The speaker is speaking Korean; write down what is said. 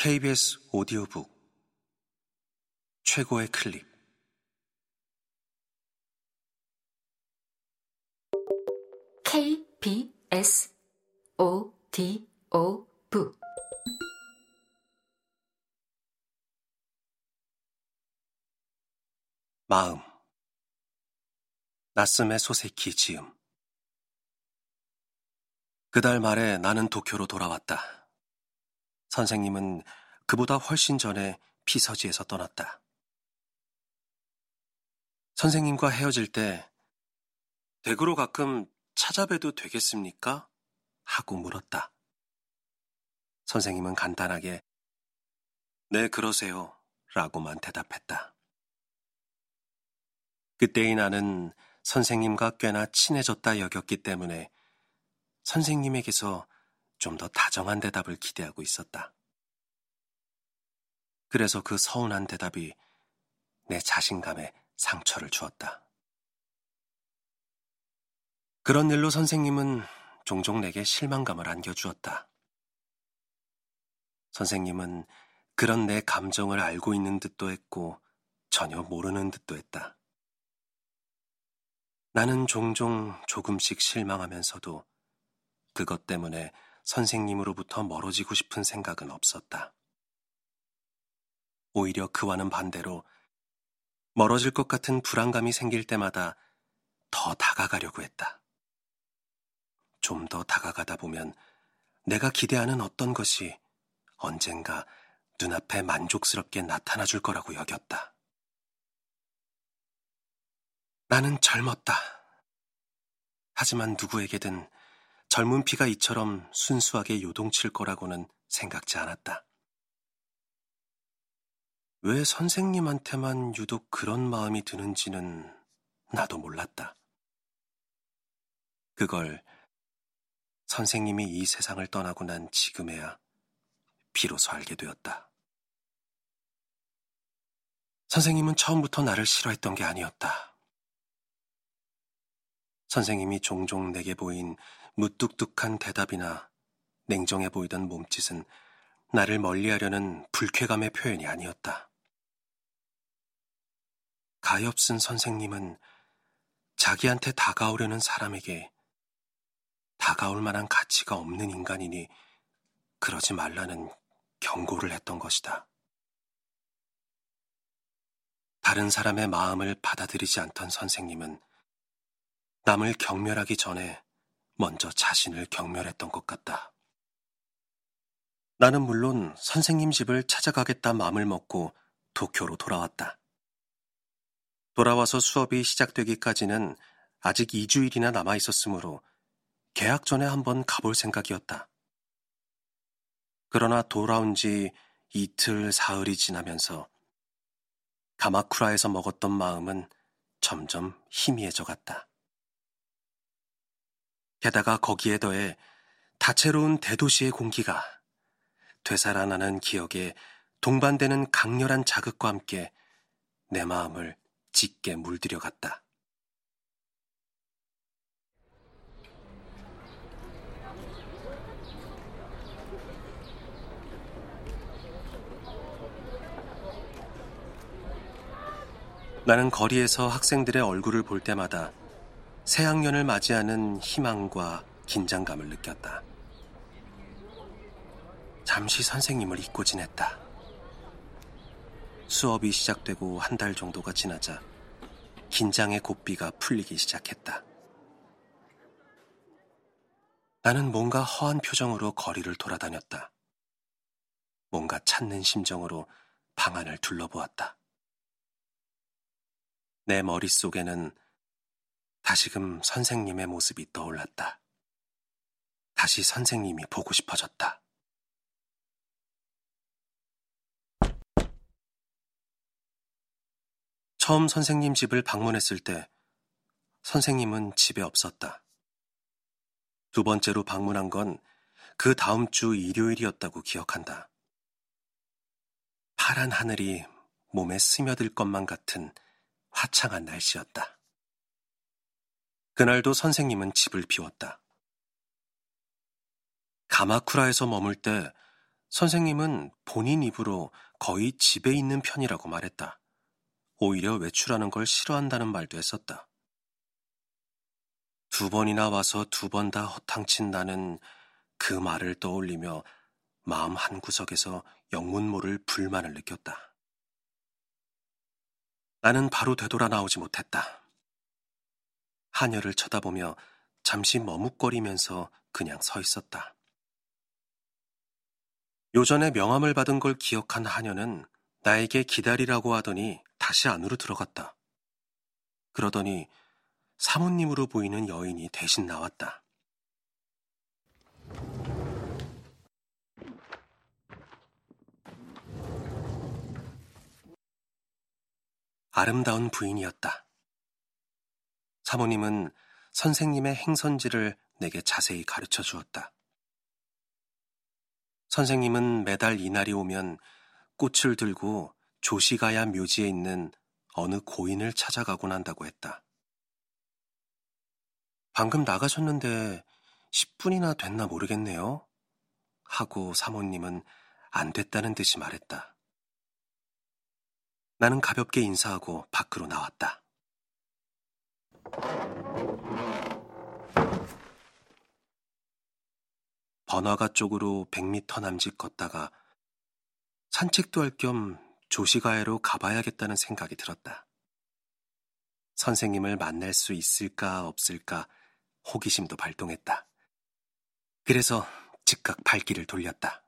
KBS 오디오북 최고의 클립. KBS 오디오북. 마음. 낯섦의 소세키 지음. 그달 말에 나는 도쿄로 돌아왔다. 선생님은 그보다 훨씬 전에 피서지에서 떠났다. 선생님과 헤어질 때 댁으로 가끔 찾아뵈도 되겠습니까? 하고 물었다. 선생님은 간단하게 네, 그러세요. 라고만 대답했다. 그때의 나는 선생님과 꽤나 친해졌다 여겼기 때문에 선생님에게서 좀 더 다정한 대답을 기대하고 있었다. 그래서 그 서운한 대답이 내 자신감에 상처를 주었다. 그런 일로 선생님은 종종 내게 실망감을 안겨주었다. 선생님은 그런 내 감정을 알고 있는 듯도 했고 전혀 모르는 듯도 했다. 나는 종종 조금씩 실망하면서도 그것 때문에 선생님으로부터 멀어지고 싶은 생각은 없었다. 오히려 그와는 반대로 멀어질 것 같은 불안감이 생길 때마다 더 다가가려고 했다. 좀 더 다가가다 보면 내가 기대하는 어떤 것이 언젠가 눈앞에 만족스럽게 나타나 줄 거라고 여겼다. 나는 젊었다. 하지만 누구에게든 젊은 피가 이처럼 순수하게 요동칠 거라고는 생각지 않았다. 왜 선생님한테만 유독 그런 마음이 드는지는 나도 몰랐다. 그걸 선생님이 이 세상을 떠나고 난 지금에야 비로소 알게 되었다. 선생님은 처음부터 나를 싫어했던 게 아니었다. 선생님이 종종 내게 보인 무뚝뚝한 대답이나 냉정해 보이던 몸짓은 나를 멀리하려는 불쾌감의 표현이 아니었다. 가엾은 선생님은 자기한테 다가오려는 사람에게 다가올 만한 가치가 없는 인간이니 그러지 말라는 경고를 했던 것이다. 다른 사람의 마음을 받아들이지 않던 선생님은 남을 경멸하기 전에 먼저 자신을 경멸했던 것 같다. 나는 물론 선생님 집을 찾아가겠다 마음을 먹고 도쿄로 돌아왔다. 돌아와서 수업이 시작되기까지는 아직 2주일이나 남아 있었으므로 계약 전에 한번 가볼 생각이었다. 그러나 돌아온 지 이틀, 사흘이 지나면서 가마쿠라에서 먹었던 마음은 점점 희미해져 갔다. 게다가 거기에 더해 다채로운 대도시의 공기가 되살아나는 기억에 동반되는 강렬한 자극과 함께 내 마음을 짙게 물들여 갔다. 나는 거리에서 학생들의 얼굴을 볼 때마다 새학년을 맞이하는 희망과 긴장감을 느꼈다. 잠시 선생님을 잊고 지냈다. 수업이 시작되고 한 달 정도가 지나자 긴장의 고삐가 풀리기 시작했다. 나는 뭔가 허한 표정으로 거리를 돌아다녔다. 뭔가 찾는 심정으로 방안을 둘러보았다. 내 머릿속에는 다시금 선생님의 모습이 떠올랐다. 다시 선생님이 보고 싶어졌다. 처음 선생님 집을 방문했을 때 선생님은 집에 없었다. 두 번째로 방문한 건 그 다음 주 일요일이었다고 기억한다. 파란 하늘이 몸에 스며들 것만 같은 화창한 날씨였다. 그날도 선생님은 집을 비웠다. 가마쿠라에서 머물 때 선생님은 본인 입으로 거의 집에 있는 편이라고 말했다. 오히려 외출하는 걸 싫어한다는 말도 했었다. 두 번이나 와서 두 번 다 허탕친 나는 그 말을 떠올리며 마음 한구석에서 영문 모를 불만을 느꼈다. 나는 바로 되돌아 나오지 못했다. 하녀를 쳐다보며 잠시 머뭇거리면서 그냥 서 있었다. 요전에 명함을 받은 걸 기억한 하녀는 나에게 기다리라고 하더니 다시 안으로 들어갔다. 그러더니 사모님으로 보이는 여인이 대신 나왔다. 아름다운 부인이었다. 사모님은 선생님의 행선지를 내게 자세히 가르쳐 주었다. 선생님은 매달 이날이 오면 꽃을 들고 조시가야 묘지에 있는 어느 고인을 찾아가곤 한다고 했다. 방금 나가셨는데 10분이나 됐나 모르겠네요. 하고 사모님은 안 됐다는 듯이 말했다. 나는 가볍게 인사하고 밖으로 나왔다. 번화가 쪽으로 100미터 남짓 걷다가 산책도 할 겸 조시가해로 가봐야겠다는 생각이 들었다. 선생님을 만날 수 있을까 없을까 호기심도 발동했다. 그래서 즉각 발길을 돌렸다.